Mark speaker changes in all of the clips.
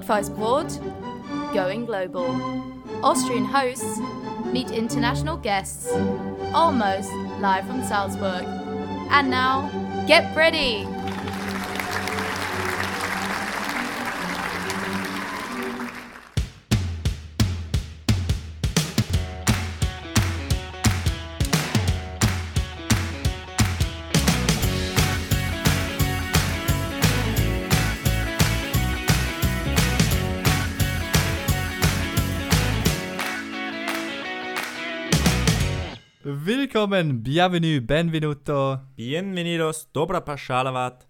Speaker 1: Rot-Weiß-Brot, going global. Austrian hosts meet international guests, almost live from Salzburg. And now, get ready!
Speaker 2: Willkommen, bienvenue, benvenuto.
Speaker 3: Bienvenidos, dobra pashalovat.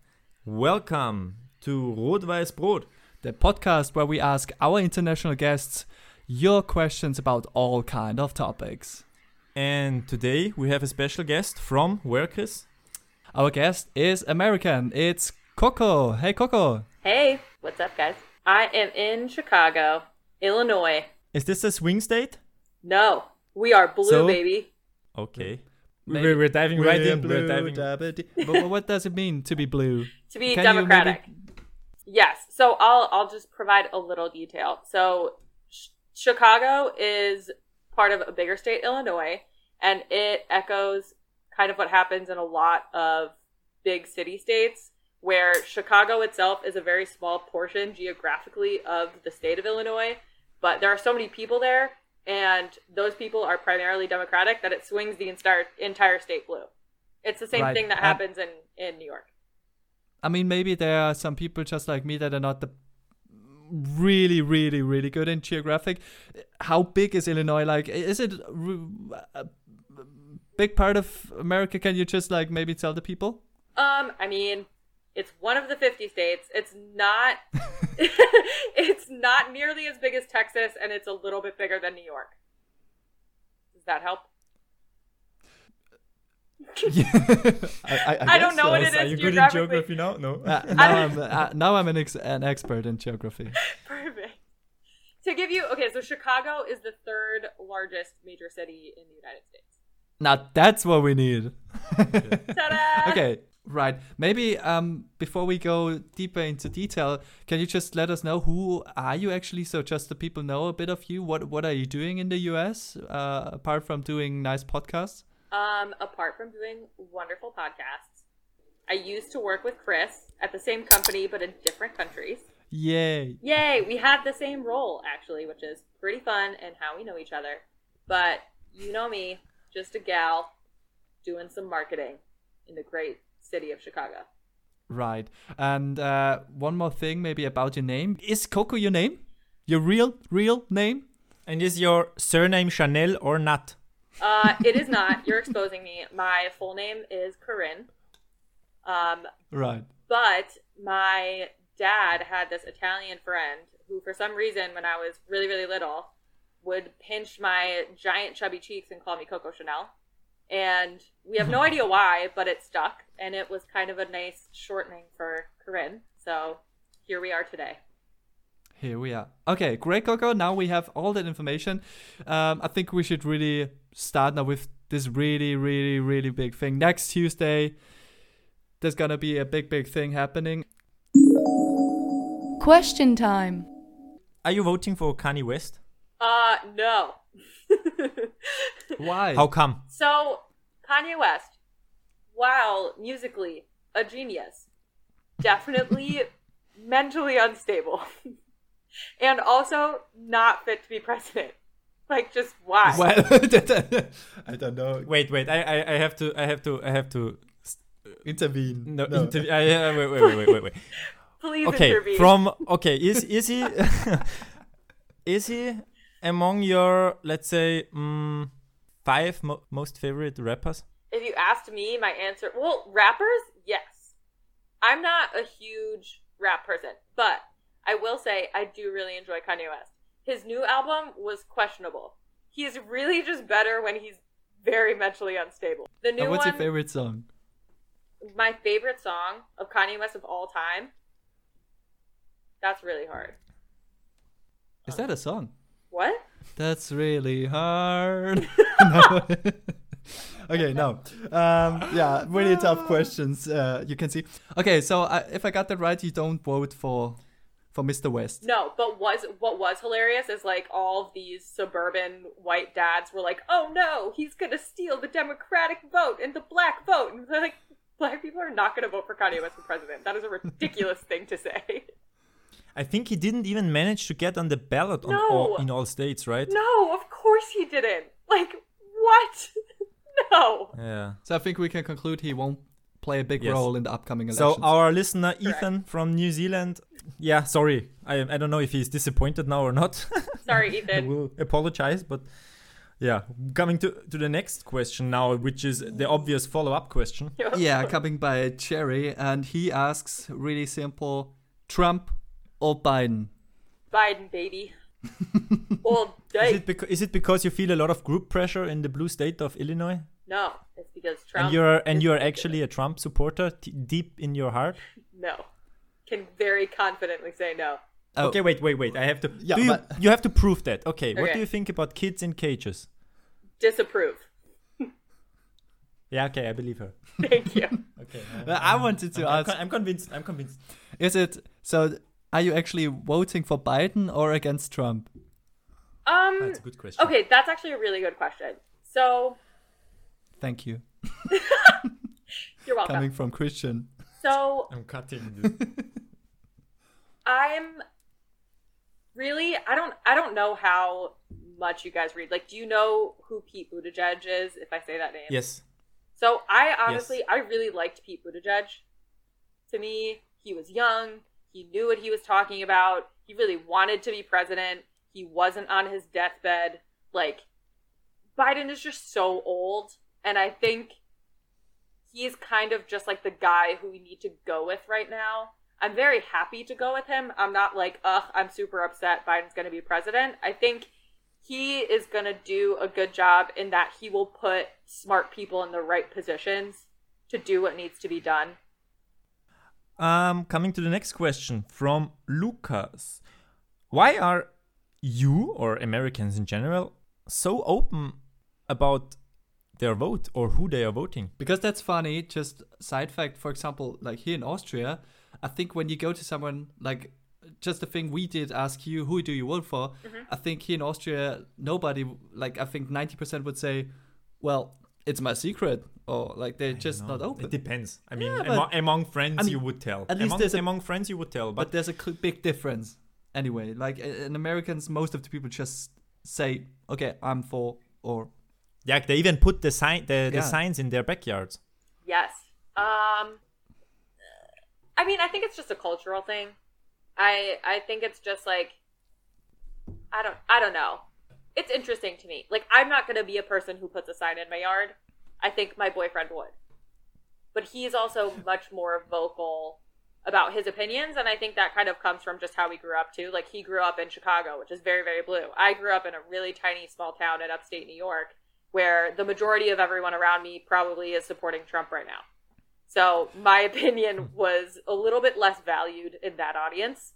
Speaker 3: Welcome to Rot-Weiß Brot.
Speaker 2: the podcast where we ask our international guests your questions about all kind of topics.
Speaker 3: And today we have a special guest from where, Chris?
Speaker 2: Our guest is American. It's Coco. Hey, Coco.
Speaker 4: Hey, what's up, guys? I am in Chicago, Illinois.
Speaker 3: Is this a swing state?
Speaker 4: No, we are blue,
Speaker 3: So-
Speaker 4: baby.
Speaker 3: Okay.
Speaker 2: Maybe-
Speaker 3: We're, we're diving right in.
Speaker 2: Blue,
Speaker 3: We're diving.
Speaker 2: dabba-dee. but, but what does it mean to be blue?
Speaker 4: To be
Speaker 2: Can
Speaker 4: democratic.
Speaker 2: maybe-
Speaker 4: Yes. So I'll I'll just provide a little detail. So Ch- Chicago is part of a bigger state, Illinois, and it echoes kind of what happens in a lot of big city states where Chicago itself is a very small portion geographically of the state of Illinois, but there are so many people there and those people are primarily democratic that it swings the entire entire state blue. It's the same
Speaker 2: Right.
Speaker 4: thing that
Speaker 2: Um,
Speaker 4: happens in in New York.
Speaker 2: I mean, maybe there are some people just like me that are not the really, really, really good in geographic. How big is Illinois? Like, is it a big part of America? Can you just like maybe tell the people?
Speaker 4: Um, I mean, it's one of the 50 states. It's not it's not nearly as big as Texas and it's a little bit bigger than New York. Does that help?
Speaker 2: I,
Speaker 4: I don't know what it is.
Speaker 3: Are you good in geography now? No.
Speaker 2: Uh, now I'm uh, now I'm an ex- an expert in geography.
Speaker 4: Perfect. To give you okay, so Chicago is the third largest major city in the United States.
Speaker 2: Now that's what we need. Okay, right. Maybe um before we go deeper into detail, can you just let us know who are you actually? So just the people know a bit of you. What what are you doing in the US uh, apart from doing nice podcasts?
Speaker 4: Um, apart from doing wonderful podcasts, I used to work with Chris at the same company but in different countries.
Speaker 2: Yay!
Speaker 4: Yay, we have the same role actually, which is pretty fun and how we know each other. But you know me, just a gal doing some marketing in the great city of Chicago.
Speaker 2: Right. And uh, one more thing, maybe about your name. Is Coco your name? Your real real name?
Speaker 3: And is your surname Chanel or not?
Speaker 4: Uh, it is not. You're exposing me. My full name is Corinne. Um,
Speaker 2: Right.
Speaker 4: but my dad had this Italian friend who, for some reason, when I was really, really little, would pinch my giant chubby cheeks and call me Coco Chanel. And we have no idea why, but it stuck, and it was kind of a nice shortening for Corinne. So here we are today.
Speaker 2: Here we are. Okay, great, Coco. Now we have all that information. Um, I think we should really start now with this really, really, really big thing. Next Tuesday, there's gonna be a big, big thing happening.
Speaker 1: Question time.
Speaker 3: Are you voting for Kanye West?
Speaker 4: Uh, no.
Speaker 2: Why?
Speaker 3: How come?
Speaker 4: So, Kanye West, while musically a genius, definitely mentally unstable. and also not fit to be president. Like, just why?
Speaker 2: Well, I don't know.
Speaker 3: Wait, wait. I, I, I have to. I have to. I have to.
Speaker 2: Intervene.
Speaker 3: No. Interv- I, I, wait, wait, wait, wait, wait, wait.
Speaker 4: Please
Speaker 3: okay
Speaker 4: intervene.
Speaker 3: from okay is is he is he among your let's say mm, five mo- most favorite rappers
Speaker 4: if you asked me, my answer, well, rappers, yes. I'm not a huge rap person, but I will say I do really enjoy Kanye West. His new album was questionable. He's really just better when he's very mentally unstable. The new
Speaker 2: And what's
Speaker 4: one,
Speaker 2: your favorite song?
Speaker 4: my favorite song of Kanye West of all time. That's really hard.
Speaker 2: Is that a song?
Speaker 4: What?
Speaker 2: That's really hard. no. okay, no. Um, yeah, really tough questions. Uh, you can see. Okay, so I, if I got that right, you don't vote for for Mr. West.
Speaker 4: No, but was what was hilarious is like all of these suburban white dads were like, "Oh no, he's gonna steal the Democratic vote and the black vote," and they're like, "Black people are not gonna vote for Kanye West for president. That is a ridiculous thing to say."
Speaker 3: I think he didn't even manage to get on the ballot on
Speaker 4: No.
Speaker 3: all, in all states, right?
Speaker 4: No, of course he didn't. Like what? no.
Speaker 3: Yeah.
Speaker 2: So I think we can conclude he won't play a big
Speaker 3: Yes.
Speaker 2: role in the upcoming
Speaker 3: election.
Speaker 2: So
Speaker 3: our listener Ethan from New Zealand, yeah, sorry, I I don't know if he's disappointed now or not.
Speaker 4: Sorry,
Speaker 3: I
Speaker 4: Ethan.
Speaker 3: will apologize, but yeah, coming to to the next question now, which is the obvious follow up question.
Speaker 2: yeah, coming by Cherry, and he asks really simple: Trump or Biden?
Speaker 4: Biden, baby. All
Speaker 3: Is it because is it because you feel a lot of group pressure in the blue state of Illinois,
Speaker 4: No, it's because Trump.
Speaker 3: and you're and you're actually a Trump supporter t- deep in your heart?
Speaker 4: no. Can very confidently say no.
Speaker 2: Oh,
Speaker 3: Okay, wait, wait, wait. I have to.
Speaker 2: Yeah,
Speaker 3: do you,
Speaker 2: but-
Speaker 3: you have to prove that. Okay, what do you think about kids in cages?
Speaker 4: Disapprove.
Speaker 3: Yeah, okay, I believe her.
Speaker 4: Thank you.
Speaker 3: Okay,
Speaker 2: Well, I wanted to
Speaker 3: I'm,
Speaker 2: ask:
Speaker 3: con- I'm convinced. I'm convinced.
Speaker 2: Is it so? Are you actually voting for Biden or against Trump?
Speaker 4: Um.
Speaker 3: That's a good question.
Speaker 4: Okay, that's actually a really good question. So
Speaker 2: Thank you.
Speaker 4: you're welcome.
Speaker 2: Coming from Christian.
Speaker 4: So
Speaker 3: I'm cutting this.
Speaker 4: I'm really I don't I don't know how much you guys read. Like, do you know who Pete Buttigieg is? If I say that name.
Speaker 3: yes.
Speaker 4: So I honestly I really liked Pete Buttigieg. To me, he was young. He knew what he was talking about. He really wanted to be president. He wasn't on his deathbed. Like Biden is just so old, and I think he's kind of just like the guy who we need to go with right now. I'm very happy to go with him. I'm not like, ugh, I'm super upset Biden's going to be president. I think he is going to do a good job in that he will put smart people in the right positions to do what needs to be done.
Speaker 3: Um, coming to the next question from Lucas. Why are you or Americans in general so open about their vote or who they are voting?
Speaker 2: Because that's funny. Just side fact, for example, like here in Austria, I think when you go to someone like just the thing we did ask you, who do you vote for? I think here in Austria, nobody like I think ninety percent would say, well, it's my secret, or like they're just not open.
Speaker 3: It depends. I mean,
Speaker 2: Yeah,
Speaker 3: amo-
Speaker 2: but-
Speaker 3: among friends,
Speaker 2: I mean,
Speaker 3: you would tell.
Speaker 2: at least
Speaker 3: among,
Speaker 2: there's a-
Speaker 3: among friends, you would tell.
Speaker 2: But
Speaker 3: But,
Speaker 2: there's a cl- big difference. Anyway, like in Americans, most of the people just say, okay, I'm for, or
Speaker 3: yeah, they even put the sign, the, the signs in their backyards.
Speaker 4: Yes. Um I mean, I think it's just a cultural thing. I I think it's just like I don't I don't know. It's interesting to me. Like I'm not going to be a person who puts a sign in my yard. I think my boyfriend would. But he's also much more vocal about his opinions and I think that kind of comes from just how we grew up too. Like he grew up in Chicago, which is very very blue. I grew up in a really tiny small town in upstate New York where the majority of everyone around me probably is supporting Trump right now. So my opinion was a little bit less valued in that audience.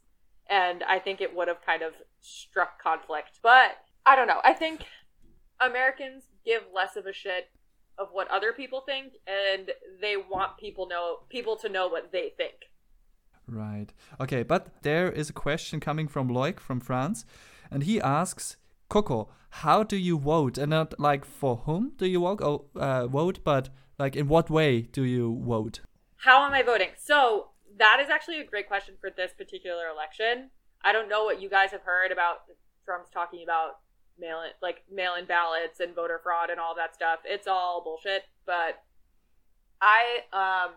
Speaker 4: And I think it would have kind of struck conflict. But I don't know. I think Americans give less of a shit of what other people think and they want people know people to know what they think.
Speaker 2: Right. Okay, but there is a question coming from Loic from France, and he asks, Coco, how do you vote? And not like for whom do you vote, oh, uh, vote but like in what way do you vote?
Speaker 4: How am I voting? So that is actually a great question for this particular election. I don't know what you guys have heard about Trump's talking about mail in like mail in ballots and voter fraud and all that stuff. It's all bullshit. But I um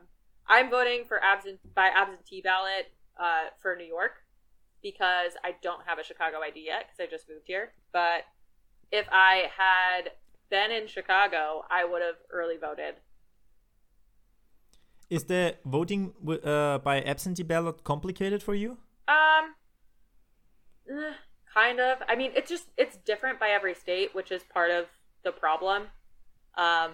Speaker 4: I'm voting for absent by absentee ballot uh, for New York because I don't have a Chicago ID yet because I just moved here. But if I had been in Chicago, I would have early voted.
Speaker 3: Is the voting uh, by absentee ballot complicated for you?
Speaker 4: Um, eh, kind of. I mean, it's just it's different by every state, which is part of the problem. Um,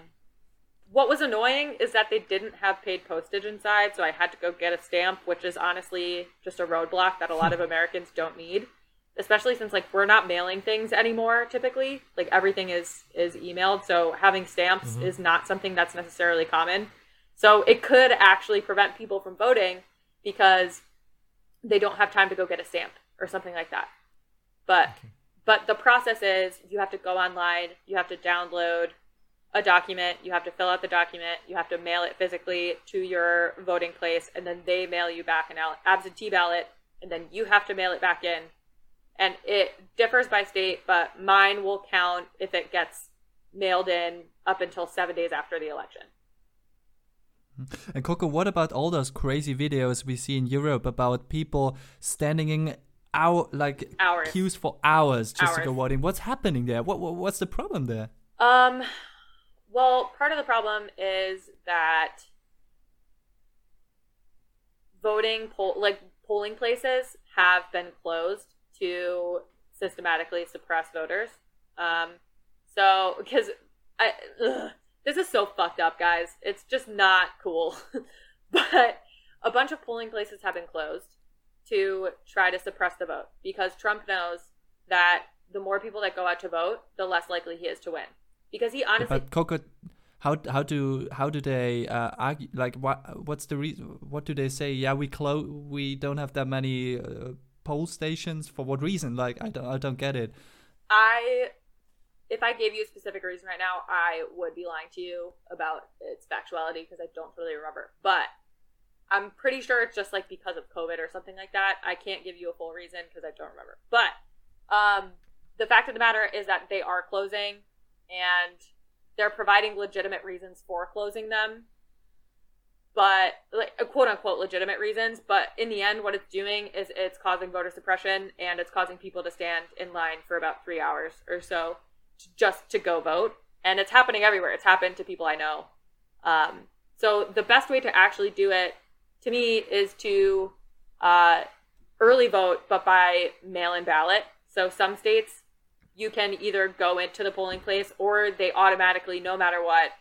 Speaker 4: what was annoying is that they didn't have paid postage inside, so I had to go get a stamp, which is honestly just a roadblock that a lot of Americans don't need. Especially since like we're not mailing things anymore typically. Like everything is is emailed, so having stamps is not something that's necessarily common. So it could actually prevent people from voting because they don't have time to go get a stamp or something like that. But but the process is you have to go online, you have to download a document, you have to fill out the document, you have to mail it physically to your voting place, and then they mail you back an absentee ballot, and then you have to mail it back in. And it differs by state, but mine will count if it gets mailed in up until seven days after the election. Mm-hmm.
Speaker 2: And Coco, what about all those crazy videos we see in Europe about people standing in hour like
Speaker 4: hours.
Speaker 2: queues for hours just
Speaker 4: Hours.
Speaker 2: to go voting? What's happening there? What, what what's the problem there?
Speaker 4: Um, well, part of the problem is that voting poll like polling places have been closed to systematically suppress voters. Um, so because I ugh, this is so fucked up, guys. It's just not cool. but a bunch of polling places have been closed to try to suppress the vote because Trump knows that the more people that go out to vote, the less likely he is to win. Because he honestly
Speaker 2: But Coco, how how do how do they uh, argue? Like what what's the reason? What do they say? Yeah, we close. We don't have that many uh, poll stations. For what reason? Like I don't I don't get it.
Speaker 4: I if I gave you a specific reason right now, I would be lying to you about its factuality because I don't really remember. But I'm pretty sure it's just like because of COVID or something like that. I can't give you a full reason because I don't remember. But um, the fact of the matter is that they are closing and they're providing legitimate reasons for closing them. But like quote unquote legitimate reasons, but in the end, what it's doing is it's causing voter suppression and it's causing people to stand in line for about three hours or so just to go vote. And it's happening everywhere. It's happened to people I know. Um, so the best way to actually do it, to me, is to uh, early vote, but by mail-in ballot. So some states, you can either go into the polling place or they automatically, no matter what,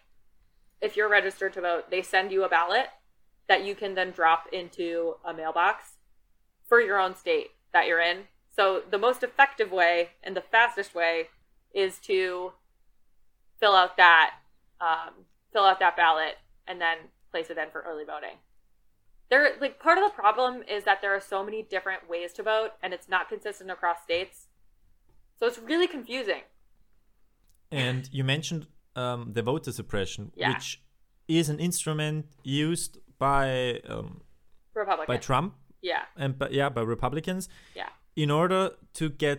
Speaker 4: if you're registered to vote, they send you a ballot that you can then drop into a mailbox for your own state that you're in. So the most effective way and the fastest way is to fill out that um, fill out that ballot and then place it in for early voting. There, like part of the problem is that there are so many different ways to vote, and it's not consistent across states. So it's really confusing.
Speaker 3: And you mentioned um, the voter suppression,
Speaker 4: Yeah.
Speaker 3: which is an instrument used by um, by Trump
Speaker 4: Yeah,
Speaker 3: and but yeah by Republicans
Speaker 4: yeah,
Speaker 3: in order to get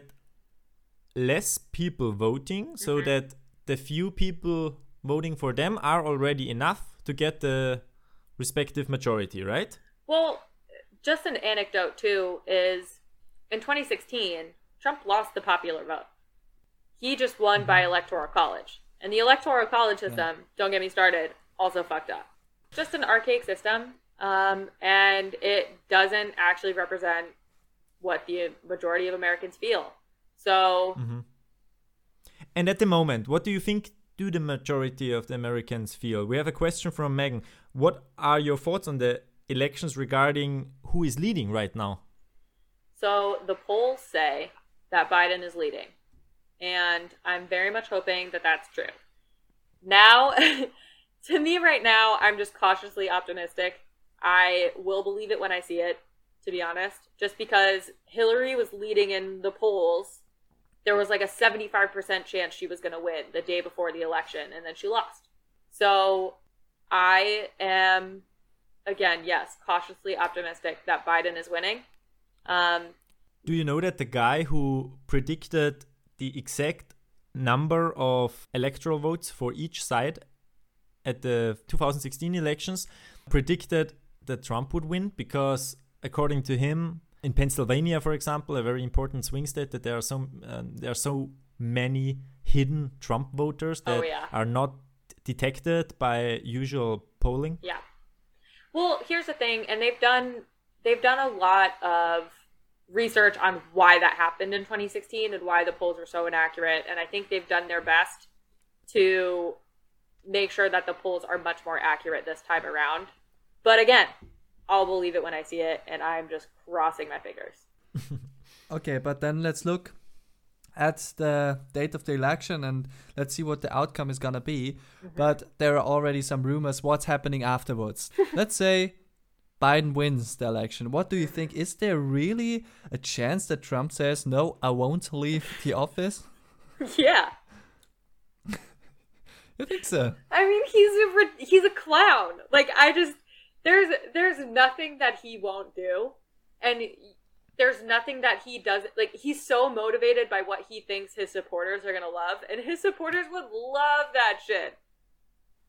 Speaker 3: less people voting, so
Speaker 4: Mhm.
Speaker 3: that the few people voting for them are already enough to get the respective majority, right?
Speaker 4: Well, just an anecdote too is in 2016, Trump lost the popular vote. He just won by electoral college. And the electoral college system, don't get me started, also fucked up. Just an archaic system. Um, and it doesn't actually represent what the majority of Americans feel. So,
Speaker 3: And at the moment, what do you think do the majority of the Americans feel? We have a question from Megan. What are your thoughts on the elections regarding who is leading right now?
Speaker 4: So the polls say that Biden is leading. And I'm very much hoping that that's true. Now, to me, right now, I'm just cautiously optimistic. I will believe it when I see it, to be honest, just because Hillary was leading in the polls. There was like a 75% chance she was going to win the day before the election, and then she lost. So I am, again, yes, cautiously optimistic that Biden is winning. Um,
Speaker 3: Do you know that the guy who predicted the exact number of electoral votes for each side at the 2016 elections predicted that Trump would win because according to him in Pennsylvania for example a very important swing state that there are so um, there are so many hidden Trump voters
Speaker 4: Oh,
Speaker 3: that
Speaker 4: yeah.
Speaker 3: are not detected by usual polling
Speaker 4: Yeah. Well, here's the thing, and they've done they've done a lot of research on why that happened in 2016 and why the polls were so inaccurate, and I think they've done their best to make sure that the polls are much more accurate this time around. But again, I'll believe it when I see it, and I'm just crossing my fingers.
Speaker 2: Okay, but then let's look at the date of the election and let's see what the outcome is gonna be. Mm-hmm. But there are already some rumors what's happening afterwards. let's say Biden wins the election, what do you think? Is there really a chance that Trump says, no, I won't leave the office?
Speaker 4: yeah.
Speaker 2: You think so?
Speaker 4: I mean, he's a he's a clown. Like I just there's there's nothing that he won't do, and there's nothing that he does. Like he's so motivated by what he thinks his supporters are gonna love, and his supporters would love that shit.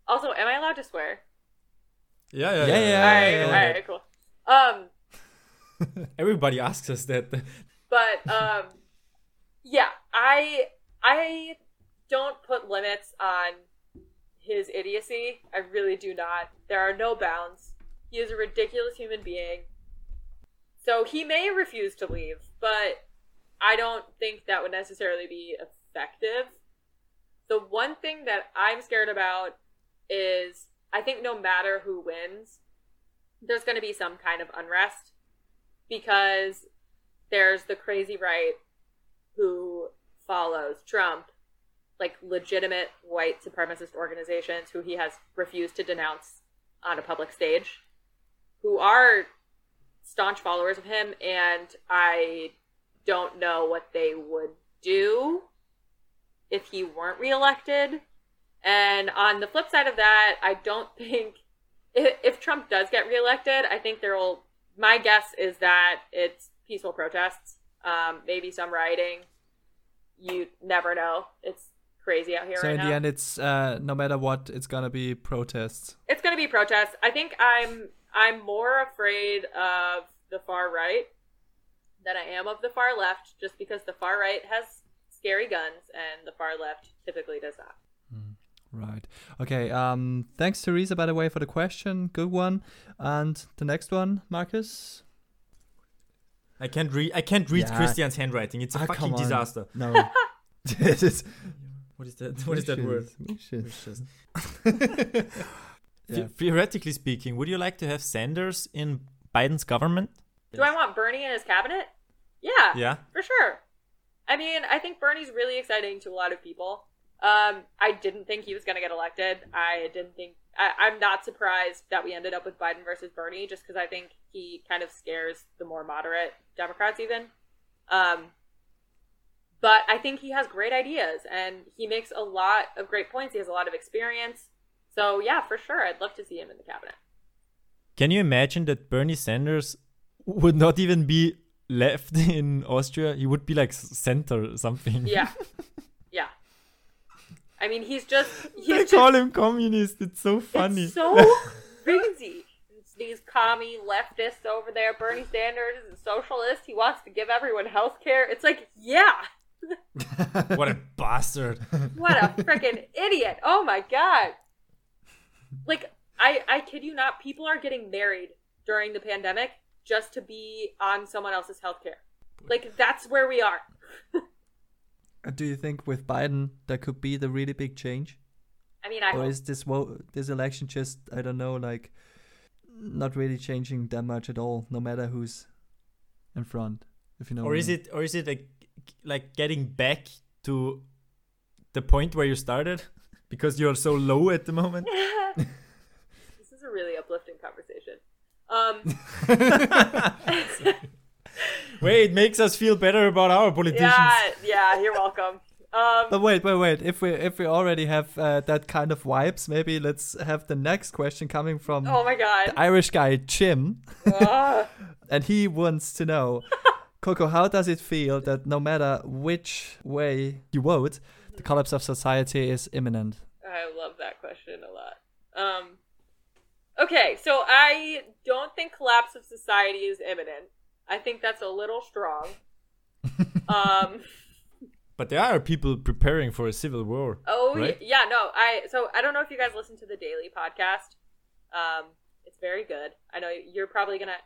Speaker 4: Also, am I allowed to swear?
Speaker 3: Yeah, yeah,
Speaker 2: Yeah, yeah.
Speaker 4: all right,
Speaker 2: yeah,
Speaker 4: all
Speaker 2: yeah.
Speaker 4: right, cool. Um,
Speaker 3: Everybody asks us that.
Speaker 4: but um, yeah, I I don't put limits on his idiocy. I really do not. There are no bounds. He is a ridiculous human being. So he may refuse to leave, but I don't think that would necessarily be effective. The one thing that I'm scared about is I think no matter who wins, there's going to be some kind of unrest because there's the crazy right who follows Trump, like legitimate white supremacist organizations who he has refused to denounce on a public stage, who are staunch followers of him, and I don't know what they would do if he weren't reelected. And on the flip side of that, I don't think if, if Trump does get reelected, I think there will. My guess is that it's peaceful protests, um, maybe some rioting. You never know. It's crazy out here
Speaker 2: So
Speaker 4: right
Speaker 2: in
Speaker 4: now.
Speaker 2: the end, it's uh, no matter what, it's gonna be protests.
Speaker 4: it's going to be protests. I think I'm I'm more afraid of the far right than I am of the far left, just because the far right has scary guns and the far left typically does not.
Speaker 2: Right. Okay. Um. Thanks, Teresa, by the way, for the question. Good one. And the next one, Marcus.
Speaker 3: I can't read. I can't read
Speaker 2: Yeah.
Speaker 3: Christian's handwriting. It's a
Speaker 2: Ah,
Speaker 3: fucking disaster.
Speaker 2: No.
Speaker 3: What is that? What is that word?
Speaker 2: Wishes.
Speaker 3: The-
Speaker 2: Yeah.
Speaker 3: Theoretically speaking, would you like to have Sanders in Biden's government?
Speaker 4: Do I want Bernie in his cabinet? Yeah,
Speaker 3: Yeah.
Speaker 4: for sure. I mean, I think Bernie's really exciting to a lot of people. Um, I didn't think he was going to get elected. I didn't think. I, I'm not surprised that we ended up with Biden versus Bernie, just because I think he kind of scares the more moderate Democrats, even. Um, but I think he has great ideas, and he makes a lot of great points. He has a lot of experience. So yeah, for sure, I'd love to see him in the cabinet.
Speaker 3: Can you imagine that Bernie Sanders would not even be left in Austria? He would be like center or something.
Speaker 4: Yeah, yeah. I mean, he's just he's
Speaker 3: they
Speaker 4: just
Speaker 3: call him communist. It's so funny.
Speaker 4: It's so crazy. It's these commie leftists over there. Bernie Sanders is a socialist. He wants to give everyone health care. It's like, yeah,
Speaker 3: what a bastard.
Speaker 4: what a freaking idiot. Oh my god. Like, I I kid you not, people are getting married during the pandemic just to be on someone else's health care. Like that's where we are.
Speaker 2: Uh, Do you think with Biden that could be the really big change,
Speaker 4: I mean, I
Speaker 2: or
Speaker 4: hope
Speaker 2: is this wo- this election just I don't know like not really changing that much at all, no matter who's in front, if you know.
Speaker 3: or
Speaker 2: what I
Speaker 3: is
Speaker 2: mean.
Speaker 3: it or is it like like getting back to the point where you started because you're so low at the moment?
Speaker 4: this is a really uplifting conversation. Um
Speaker 3: Wait, it makes us feel better about our politicians.
Speaker 4: Yeah, yeah, you're welcome. Um,
Speaker 2: But wait, wait, wait. If we if we already have uh, that kind of vibes, maybe let's have the next question coming from
Speaker 4: oh my god.
Speaker 2: the Irish guy Jim,
Speaker 4: Ugh.
Speaker 2: and he wants to know, Coco, how does it feel that no matter which way you vote, the collapse of society is imminent?
Speaker 4: I love that question a lot. Um, okay, so I don't think collapse of society is imminent. I think that's a little strong. um,
Speaker 3: But there are people preparing for a civil war.
Speaker 4: oh
Speaker 3: Right?
Speaker 4: yeah, no, I so I don't know if you guys listen to the Daily podcast. Um, it's very good. I know you're probably gonna.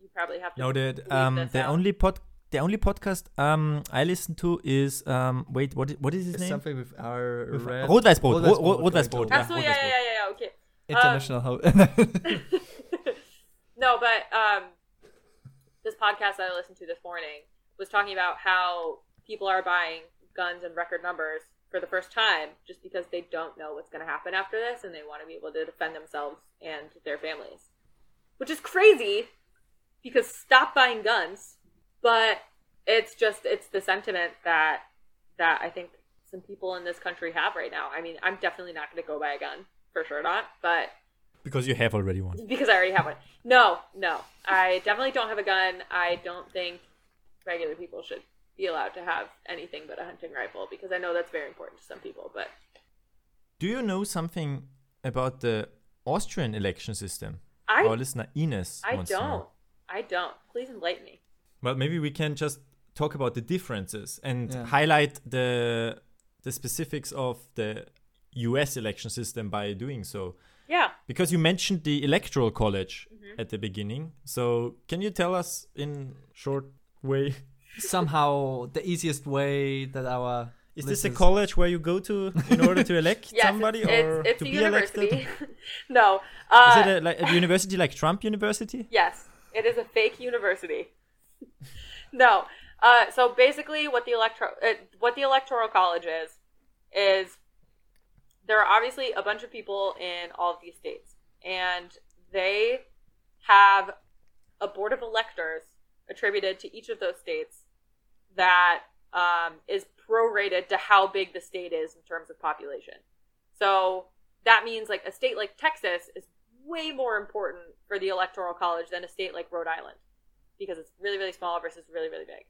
Speaker 4: You probably have to.
Speaker 3: No, the um the
Speaker 4: out.
Speaker 3: only pod the only podcast um I listen to is um wait what what is his
Speaker 2: It's
Speaker 3: name?
Speaker 2: something with our
Speaker 3: With-
Speaker 2: red
Speaker 3: Rot-Weiß-Brot.
Speaker 2: Rot-Weiß-Brot,
Speaker 3: Rot- Rot-Weiß-Brot,
Speaker 2: okay,
Speaker 3: yeah.
Speaker 4: Yeah, yeah, yeah, yeah. Okay.
Speaker 2: international ho-
Speaker 4: no, but um, this podcast that I listened to this morning was talking about how people are buying guns in record numbers for the first time just because they don't know what's going to happen after this and they want to be able to defend themselves and their families. which is crazy because stop buying guns. But it's just it's the sentiment that that I think some people in this country have right now. I mean, I'm definitely not going to go buy a gun for sure not, but
Speaker 3: Because you have already one.
Speaker 4: because I already have one. No, no, I definitely don't have a gun. I don't think regular people should be allowed to have anything but a hunting rifle because I know that's very important to some people. But
Speaker 3: Do you know something about the Austrian election system?
Speaker 4: I
Speaker 3: Our listener Ines
Speaker 4: I
Speaker 3: wants to know.
Speaker 4: don't. I don't. Please enlighten me.
Speaker 3: Well, maybe we can just talk about the differences and
Speaker 2: Yeah.
Speaker 3: highlight the the specifics of the US election system by doing so.
Speaker 4: Yeah.
Speaker 3: Because you mentioned the electoral college
Speaker 4: Mm-hmm.
Speaker 3: at the beginning. So, can you tell us in short way
Speaker 2: Somehow the easiest way that our
Speaker 3: is this a college where you go to in order to elect
Speaker 4: Yes,
Speaker 3: somebody
Speaker 4: it's,
Speaker 3: or
Speaker 4: it's, it's
Speaker 3: to
Speaker 4: a
Speaker 3: be
Speaker 4: university.
Speaker 3: elected?
Speaker 4: no. Uh,
Speaker 3: is it a, like a university like Trump University?
Speaker 4: Yes, it is a fake university. no. Uh, so basically, what the electro uh, what the electoral college is is there are obviously a bunch of people in all of these states, and they have a board of electors attributed to each of those states that um, is prorated to how big the state is in terms of population. So that means like a state like Texas is way more important for the electoral college than a state like Rhode Island because it's really really small versus really really big.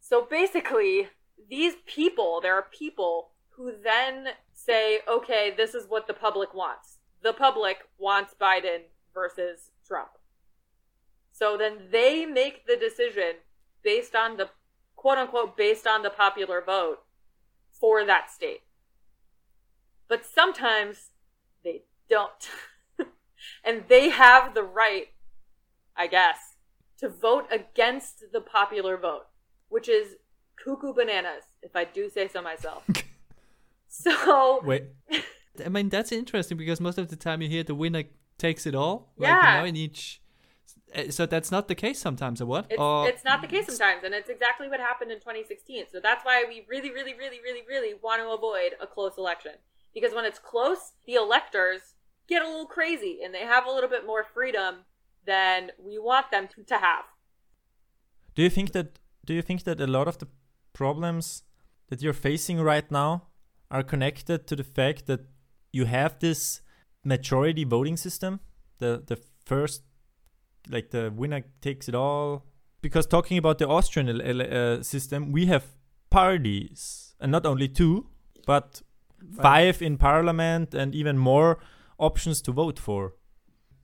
Speaker 4: So basically, these people, there are people who then say, "Okay, this is what the public wants. The public wants Biden versus Trump." So then they make the decision based on the quote unquote based on the popular vote for that state. But sometimes they don't. and they have the right, I guess, to vote against the popular vote, which is cuckoo bananas, if I do say so myself. so,
Speaker 3: Wait,
Speaker 2: I mean, that's interesting because most of the time you hear the winner takes it all. Like,
Speaker 4: Yeah.
Speaker 2: you know, in each. uh, So that's not the case sometimes, or what?
Speaker 4: it's,
Speaker 2: or
Speaker 4: it's not the case sometimes, and it's exactly what happened in 2016. So that's why we really, really, really, really, really want to avoid a close election. Because when it's close, the electors get a little crazy and they have a little bit more freedom than we want them to, to have.
Speaker 3: do you think that do you think that a lot of the problems that you're facing right now are connected to the fact that you have this majority voting system? The the first like the winner takes it all? Because talking about the austrian ele- ele- uh, system we have parties and not only two but five in parliament and even more options to vote for.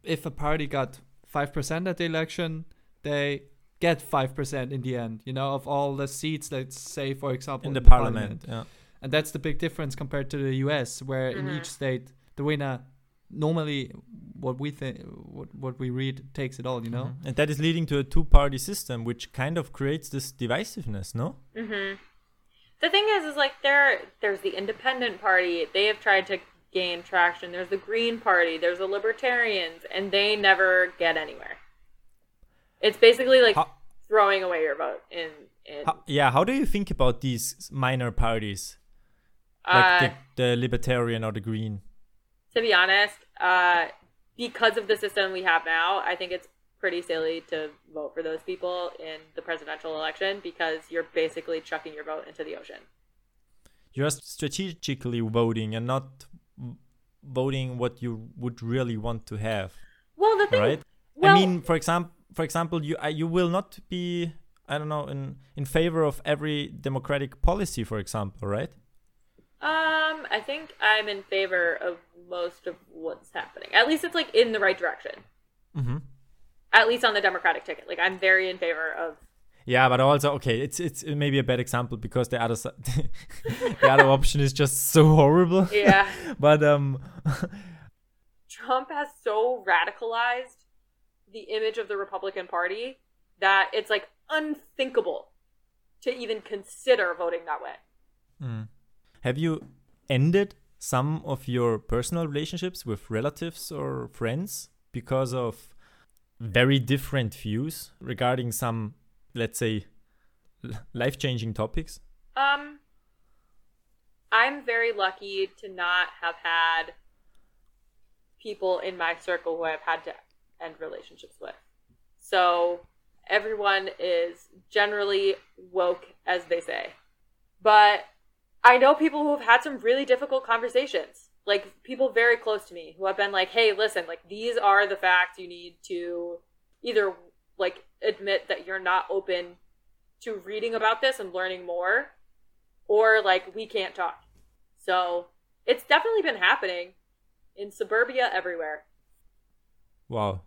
Speaker 2: If a party got 5% at the election, they get 5% in the end, you know, of all the seats, let's say, for example,
Speaker 3: in the parliament, yeah
Speaker 2: And that's the big difference compared to the US, where in
Speaker 4: Mhm.
Speaker 2: each state, the winner normally, what we think, what, what we read, takes it all, you know?
Speaker 3: Mhm. and that is leading to a two-party system which kind of creates this divisiveness no
Speaker 4: hmm The thing is, is like there, there's the Independent Party. They have tried to gain traction. There's the Green Party. There's the Libertarians, and they never get anywhere. It's basically like
Speaker 3: How-
Speaker 4: throwing away your vote. In, in
Speaker 3: How, yeah, how do you think about these minor parties,
Speaker 4: uh,
Speaker 3: like the, the Libertarian or the Green?
Speaker 4: to be honest, uh, because of the system we have now, I think it's pretty silly to vote for those people in the presidential election because you're basically chucking your vote into the ocean.
Speaker 3: You're strategically voting and not voting what you would really want to have,
Speaker 4: Well, the thing,
Speaker 3: right?
Speaker 4: well,
Speaker 3: I mean, for example, for example, you uh, you will not be, I don't know, in in favor of every democratic policy, for example, right?
Speaker 4: Um, I think I'm in favor of most of what's happening. At least it's like in the right direction.
Speaker 3: Mm-hmm.
Speaker 4: At least on the Democratic ticket. Like I'm very in favor of.
Speaker 3: Yeah, but also okay, it's it's maybe a bad example because the other the other option is just so horrible.
Speaker 4: Yeah,
Speaker 3: But um,
Speaker 4: Trump has so radicalized the image of the Republican Party that it's like unthinkable to even consider voting that way.
Speaker 3: Mm. Have you ended some of your personal relationships with relatives or friends because of very different views regarding some, let's say, life changing topics?
Speaker 4: Um, I'm very lucky to not have had people in my circle who I've had to end relationships with. So everyone is generally woke, as they say. But I know people who have had some really difficult conversations, like people very close to me who have been like, hey, listen, like these are the facts you need to either like admit that you're not open to reading about this and learning more, or like we can't talk. So it's definitely been happening in suburbia everywhere.
Speaker 3: Wow.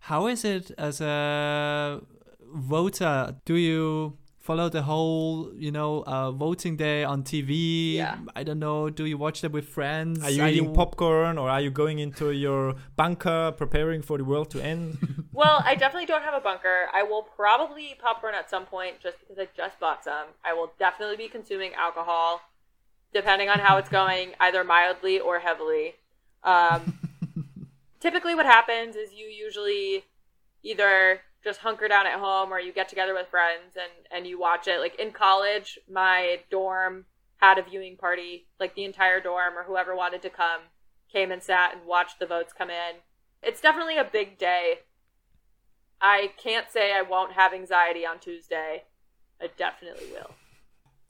Speaker 2: How is it as a voter? Do you follow the whole, you know, uh, voting day on TV?
Speaker 4: Yeah.
Speaker 2: I don't know. Do you watch them with friends?
Speaker 3: Are you eating popcorn or are you going into your bunker preparing for the world to end?
Speaker 4: Well, I definitely don't have a bunker. I will probably eat popcorn at some point just because I just bought some. I will definitely be consuming alcohol, depending on how it's going, either mildly or heavily. Um, typically, what happens is you usually either just hunker down at home or you get together with friends and, and you watch it. Like in college, my dorm had a viewing party, like the entire dorm or whoever wanted to come came and sat and watched the votes come in. It's definitely a big day. I can't say I won't have anxiety on Tuesday. I definitely will.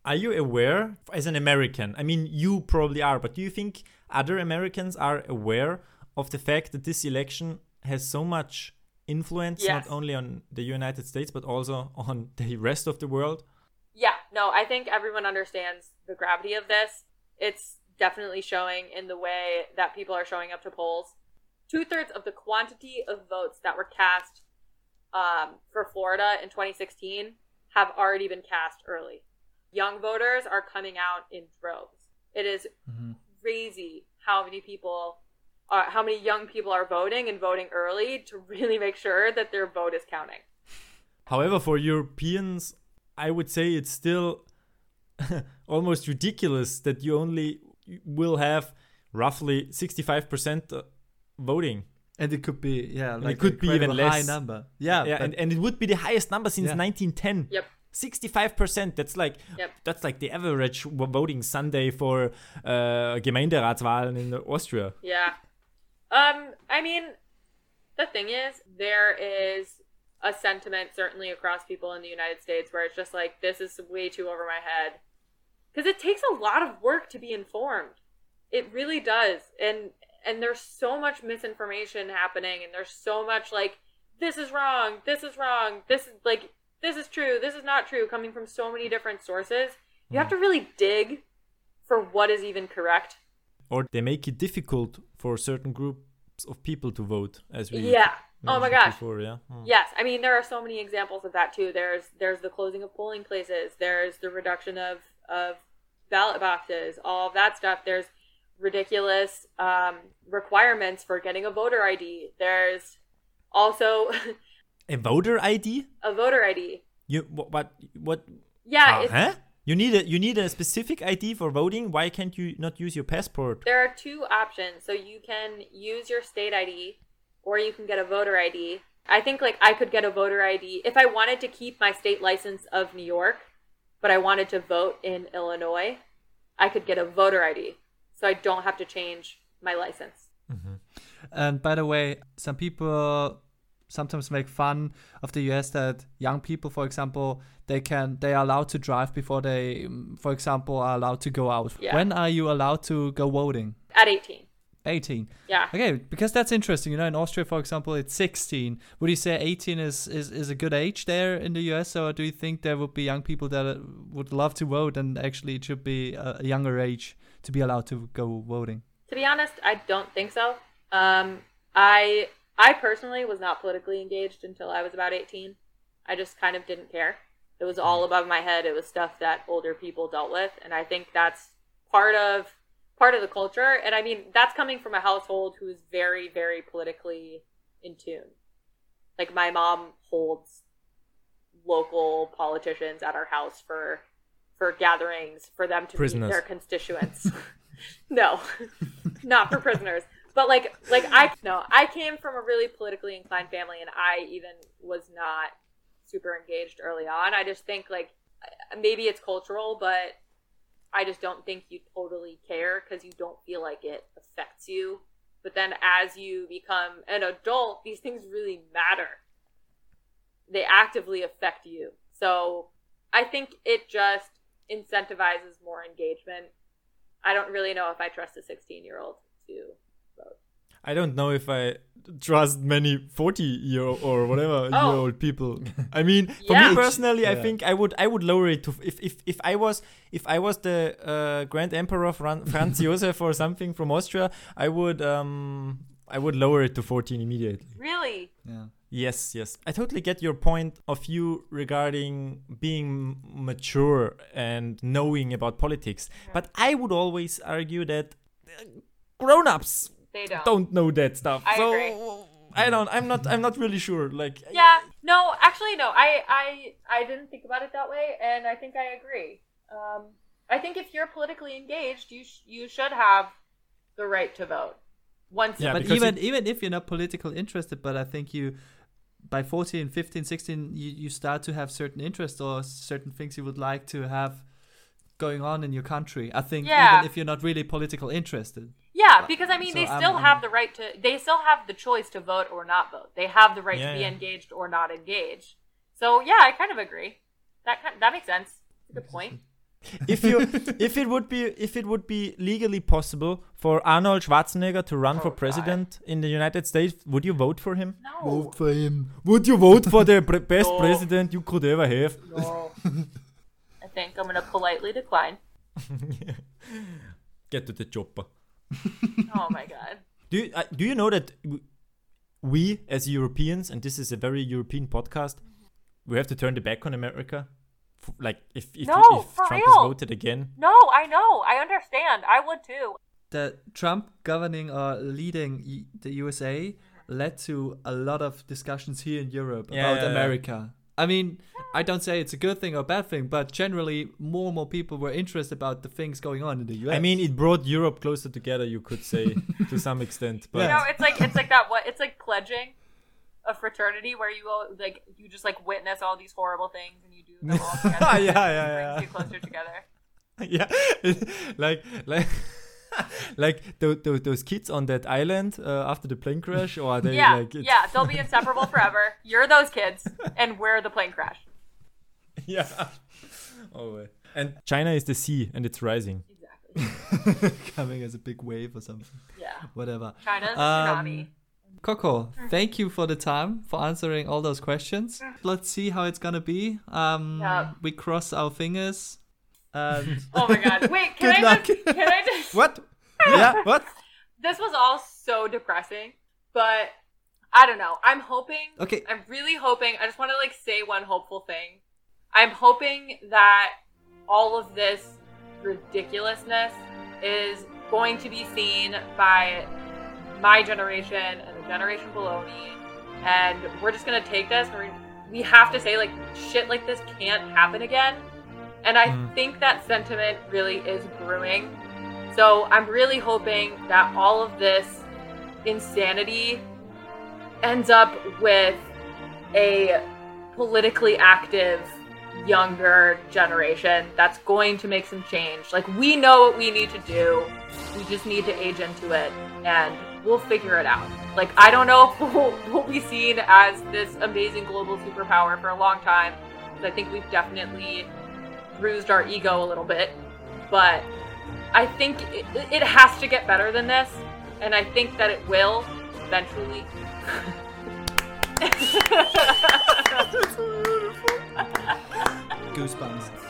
Speaker 3: Are you aware, as an American? I mean, you probably are, but do you think other Americans are aware of the fact that this election has so much influence,
Speaker 4: Yes.
Speaker 3: not only on the United States, but also on the rest of the world?
Speaker 4: Yeah, no, I think everyone understands the gravity of this. It's definitely showing in the way that people are showing up to polls. Two thirds of the quantity of votes that were cast um, for Florida in 2016 have already been cast early. Young voters are coming out in droves. It is crazy how many people, are, how many young people are voting and voting early to really make sure that their vote is counting.
Speaker 3: However, for Europeans, I would say it's still almost ridiculous that you only will have roughly 65% uh, voting.
Speaker 2: And it could be, yeah, like it
Speaker 3: could be even
Speaker 2: incredible high number. Yeah,
Speaker 3: yeah, and, and it would be the highest number since
Speaker 2: Yeah.
Speaker 3: 1910.
Speaker 4: Yep.
Speaker 3: 65%. That's like
Speaker 4: Yep.
Speaker 3: that's like the average voting Sunday for uh, Gemeinderatswahlen in Austria.
Speaker 4: Yeah. Um, I mean, the thing is, there is a sentiment certainly across people in the United States where it's just like this is way too over my head. Cuz it takes a lot of work to be informed. It really does. And and there's so much misinformation happening and there's so much like this is wrong, this is wrong, this is like this is true, this is not true coming from so many different sources. You have to really dig for what is even correct.
Speaker 3: Or they make it difficult for certain groups of people to vote, as we
Speaker 4: Yeah. Oh my gosh.
Speaker 3: before, yeah. Hmm.
Speaker 4: Yes, I mean there are so many examples of that too. There's there's the closing of polling places. There's the reduction of of ballot boxes. All of that stuff. There's ridiculous um, requirements for getting a voter ID. There's also
Speaker 3: A voter ID?
Speaker 4: a voter ID.
Speaker 3: You what what, what
Speaker 4: Yeah,
Speaker 3: uh,
Speaker 4: it's,
Speaker 3: huh? You need a you need a specific ID for voting. Why can't you not use your passport?
Speaker 4: there are two options. So you can use your state ID or you can get a voter ID. I think like I could get a voter ID if I wanted to keep my state license of New York, but I wanted to vote in Illinois, I could get a voter ID. So I don't have to change my license. Mm-hmm.
Speaker 2: And by the way, some people sometimes make fun of the US that young people, for example, they can they are allowed to drive before they, mm, for example, are allowed to go out.
Speaker 4: Yeah.
Speaker 2: When are you allowed to go voting?
Speaker 4: At 18.
Speaker 2: 18.
Speaker 4: Yeah.
Speaker 2: Okay, because that's interesting. You know, in Austria, for example, it's 16. Would you say 18 is, is, is a good age there in the US, or do you think there would be young people that uh, would love to vote and actually it should be a, a younger age to be allowed to go voting?
Speaker 4: To be honest, I don't think so. Um, I I personally was not politically engaged until I was about 18. I just kind of didn't care. It was all mm. above my head. It was stuff that older people dealt with, and I think that's part of part of the culture. And I mean, that's coming from a household who is very very politically in tune. Like my mom holds local politicians at our house for for gatherings for them to
Speaker 3: Prisoners.
Speaker 4: meet their constituents. no, not for prisoners. But like like I no, I came from a really politically inclined family and I even was not super engaged early on. I just think like uh, maybe it's cultural, but I just don't think you totally care because you don't feel like it affects you But then as you become an adult, these things really matter. They actively affect you. So I think it just incentivizes more engagement. I don't really know if I trust a 16 year old to.
Speaker 3: I don't know if I trust many 40 year or whatever
Speaker 4: Oh.
Speaker 3: year old people. I mean, for
Speaker 4: Yeah.
Speaker 3: me personally, I think I would I would lower it to if if, if I was if I was the uh, Grand Emperor Fran- Franz Josef or something from Austria, I would um I would lower it to 14 immediately.
Speaker 4: Really?
Speaker 2: Yeah.
Speaker 3: Yes, yes. I totally get your point of view regarding being mature and knowing about politics. But I would always argue that uh, grown-ups
Speaker 4: They don't.
Speaker 3: don't know that stuff.
Speaker 4: I
Speaker 3: so
Speaker 4: agree.
Speaker 3: I don't I'm not I'm not really sure. Like
Speaker 4: Yeah. No, actually, no. I, I, I didn't think about it that way, and I think I agree. Um, I think if you're politically engaged, you sh- you should have the right to vote. Once.
Speaker 3: Yeah,
Speaker 2: but even
Speaker 3: it-
Speaker 2: even if you're not politically interested, but I think you by 14, 15, 16 you, you start to have certain interests or certain things you would like to have going on in your country. I think
Speaker 4: Yeah.
Speaker 2: even if you're not really political interested.
Speaker 4: Yeah, uh, because I mean,
Speaker 2: So
Speaker 4: they
Speaker 2: I'm-
Speaker 4: still
Speaker 2: I'm-
Speaker 4: have the right to. They still have the choice to vote or not vote. They have the right
Speaker 3: Yeah,
Speaker 4: to be
Speaker 3: yeah.
Speaker 4: engaged or not engaged. So yeah, I kind of agree. That kind, that makes sense. Good point.
Speaker 3: if you if it would be if it would be legally possible for Arnold Schwarzenegger to run
Speaker 4: Oh,
Speaker 3: for
Speaker 4: God.
Speaker 3: president in the United States, would you vote for him?
Speaker 4: No.
Speaker 2: for him.
Speaker 3: Would you vote for the pre- best
Speaker 4: No.
Speaker 3: president you could ever have?
Speaker 4: No. I think I'm gonna politely decline.
Speaker 3: Get to the chopper.
Speaker 4: Oh my god.
Speaker 3: Do you, uh, do you know that we as Europeans, and this is a very European podcast, we have to turn the back on America? Like if if,
Speaker 4: No,
Speaker 3: if
Speaker 4: for
Speaker 3: Trump
Speaker 4: real.
Speaker 3: is voted again,
Speaker 4: No, I know. I understand. I would too.
Speaker 2: The Trump governing or leading y- the USA led to a lot of discussions here in Europe
Speaker 3: Yeah,
Speaker 2: about
Speaker 3: yeah, yeah.
Speaker 2: America. I mean, I don't say it's a good thing or bad thing, but generally more and more people were interested about the things going on in the US.
Speaker 3: I mean, it brought Europe closer together. You could say to some extent, but
Speaker 4: You know, it's like it's like that. What it's like pledging a fraternity where you go like you just like witness all these horrible things and you do them all together.
Speaker 3: Yeah, yeah, yeah.
Speaker 4: Brings you closer together.
Speaker 3: yeah, like like like tho- tho- those kids on that island uh, after the plane crash, or are they
Speaker 4: Yeah,
Speaker 3: like it's-
Speaker 4: yeah. They'll be inseparable forever. You're those kids, and we're the plane crash.
Speaker 3: yeah. Oh, wait. and China is the sea, and it's rising.
Speaker 4: Exactly.
Speaker 2: coming as a big wave or something.
Speaker 4: Yeah.
Speaker 2: Whatever.
Speaker 4: China's
Speaker 2: Um,
Speaker 4: tsunami.
Speaker 2: Coco, thank you for the time for answering all those questions. Let's see how it's gonna be. Um,
Speaker 4: Yeah.
Speaker 2: we cross our fingers. And
Speaker 4: Oh my god. Wait, can
Speaker 2: Good
Speaker 4: I
Speaker 2: luck.
Speaker 4: just can I just
Speaker 3: What? Yeah. What?
Speaker 4: this was all so depressing, but I don't know. I'm hoping.
Speaker 2: Okay.
Speaker 4: I'm really hoping. I just want to like say one hopeful thing. I'm hoping that all of this ridiculousness is going to be seen by my generation and the generation below me, and we're just gonna take this. And we we have to say like shit like this can't happen again. And I
Speaker 3: Mm.
Speaker 4: think that sentiment really is brewing. So I'm really hoping that all of this insanity ends up with a politically active younger generation that's going to make some change. Like we know what we need to do. We just need to age into it and we'll figure it out. Like I don't know if we'll, we'll be seen as this amazing global superpower for a long time. I think we've definitely bruised our ego a little bit. But I think it, it has to get better than this, and I think that it will eventually.
Speaker 2: goosebumps.